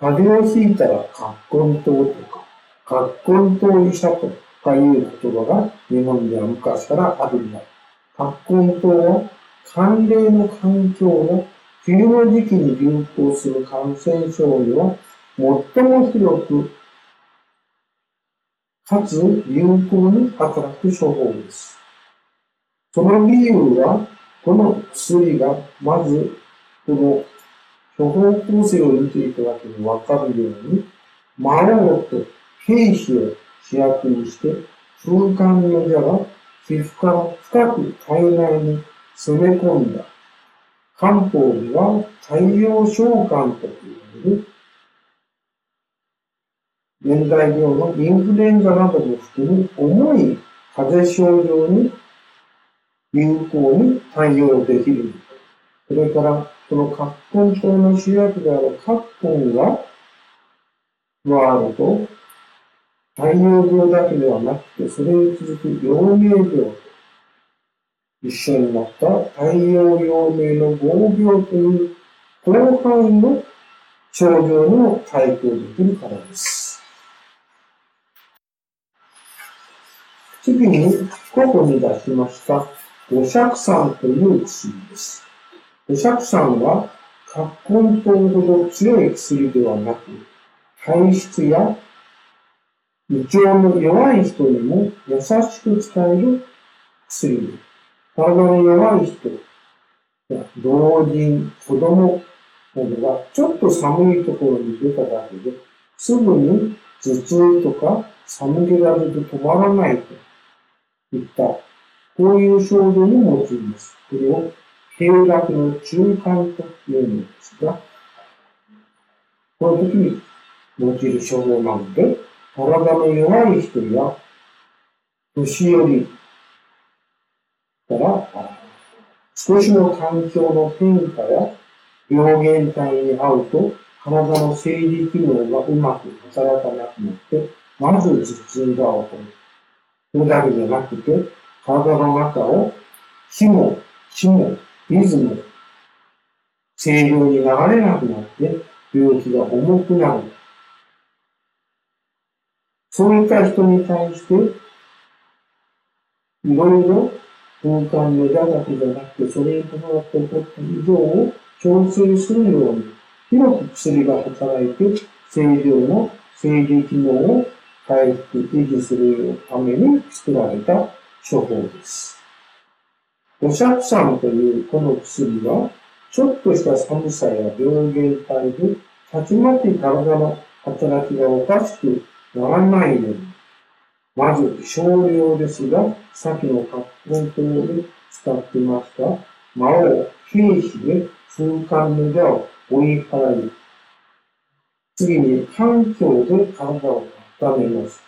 風邪をひいたら、葛根湯とか、葛根湯医者とかいう言葉が日本では昔からあるんだ。葛根湯は、寒冷の環境の冬の時期に流行する感染症には、最も広く、かつ有効に働く処方です。その理由は、この薬が、まず、この処方構成を見ていただけでわかるように、魔王と兵士を主役にして、風管の蛇が皮膚から深く体内に攻め込んだ。漢方では太陽召喚と言われる、現代病のインフルエンザなども含む重い風邪症状に有効に対応できる。それから、このカッコン症の主役であるカッコンが加わると、太陽病だけではなくて、それに続く陽明病と一緒になった太陽陽明の合病という広範囲の症状にも対抗できるからです。次に、ここに出しました、五尺酸という薬です。五尺酸は、葛根湯ほど強い薬ではなく、体質や胃腸の弱い人にも優しく使える薬で。体の弱い人や、老人、子供などがちょっと寒いところに出ただけで、すぐに頭痛とか寒気が出て止まらないといった、こういう症状に用います。これを経絡の中間というのですが、この時に用いる症状なので、体の弱い人や、年寄りから、少しの環境の変化や病原体に合うと、体の生理機能がうまく働かなくなって、まず頭痛が起こる。それだけじゃなくて、体の中を気も、血も、リズム、正常に流れなくなって、病気が重くなる。そういった人に対して、いろいろ空間の座だけじゃなくて、それに伴って起こった異常を調整するように、広く薬が働いて、正常の生理機能を回復、維持するために作られた処方です。おしゃくさんというこの薬は、ちょっとした寒さや病原体で、たちまち体の働きがおかしくならないように、まず少量ですが、さっきの発根灯で使ってました、魔王、兵士で風管の矢を追い払い、次に環境で体を温めます。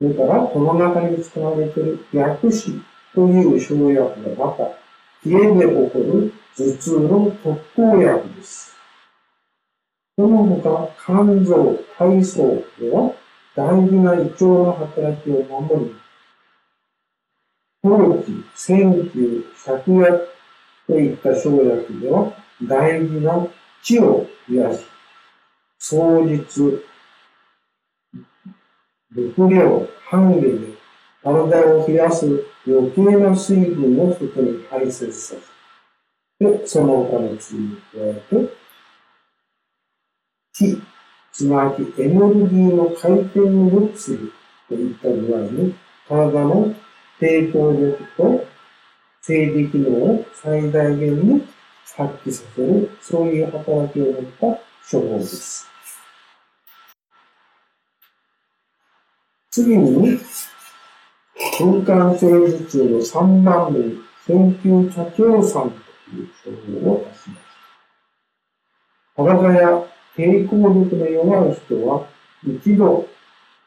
それから、この中に使われている薬師という生薬がまた、家で起こる頭痛の特効薬です。その他、肝臓、体操では、大事な胃腸の働きを守り、陶器、線球、芍薬といった生薬では大事な血を増やし、創実、力量、半下で体を冷やす余計な水分を外に排泄させ、で、その他の罪に加えて、気、すなわちエネルギーの回転を良くするといった具合に、体の抵抗力と生理機能を最大限に発揮させる、そういう働きを持った処方です。次に、空間性頭痛の3番目に、研究茶長さんという処方を出します。体や抵抗力の弱い人は、一度、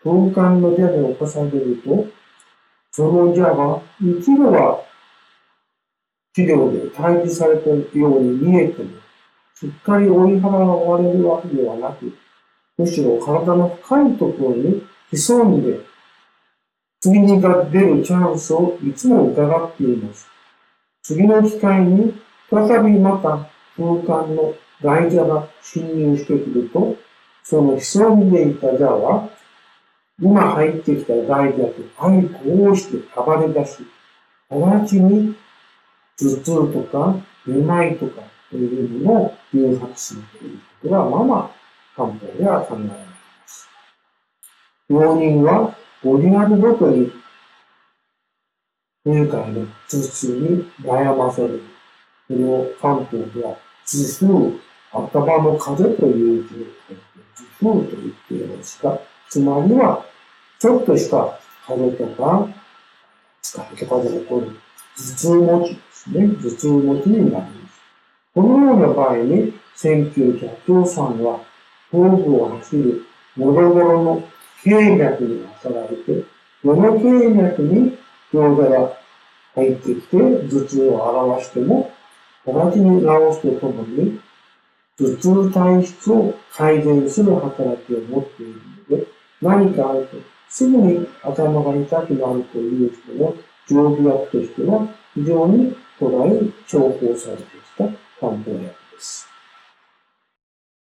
空間の矢で起こされると、その矢が一度は治療で退治されたように見えても、しっかり追い払われるわけではなく、むしろ体の深いところに潜んで、次にが出るチャンスをいつも伺っています。次の機会に再びまた空間の外邪が侵入してくると、その潜んでいた邪は、今入ってきた外邪と相抗して暴れ出し、直ちに頭痛とかめまいとかというのを誘発するということが、まま、漢方では考えられます。病人はボディアルごとに、前回の頭痛に悩ませる。これを漢方では、頭風、頭の風という字を書いて、頭風と言っていますが、つまりは、ちょっとした風とか、疲れとかで起こる頭痛持ちですね。頭痛持ちになります。このような場合に、1903は、東部を走るもろもろの経脈に働いて、この経脈に餃子が入ってきて、頭痛を表しても、直ちに治すとともに、頭痛体質を改善する働きを持っているので、何かあると、すぐに頭が痛くなるという人の常備薬としては、非常に古来重宝されてきた漢方薬です。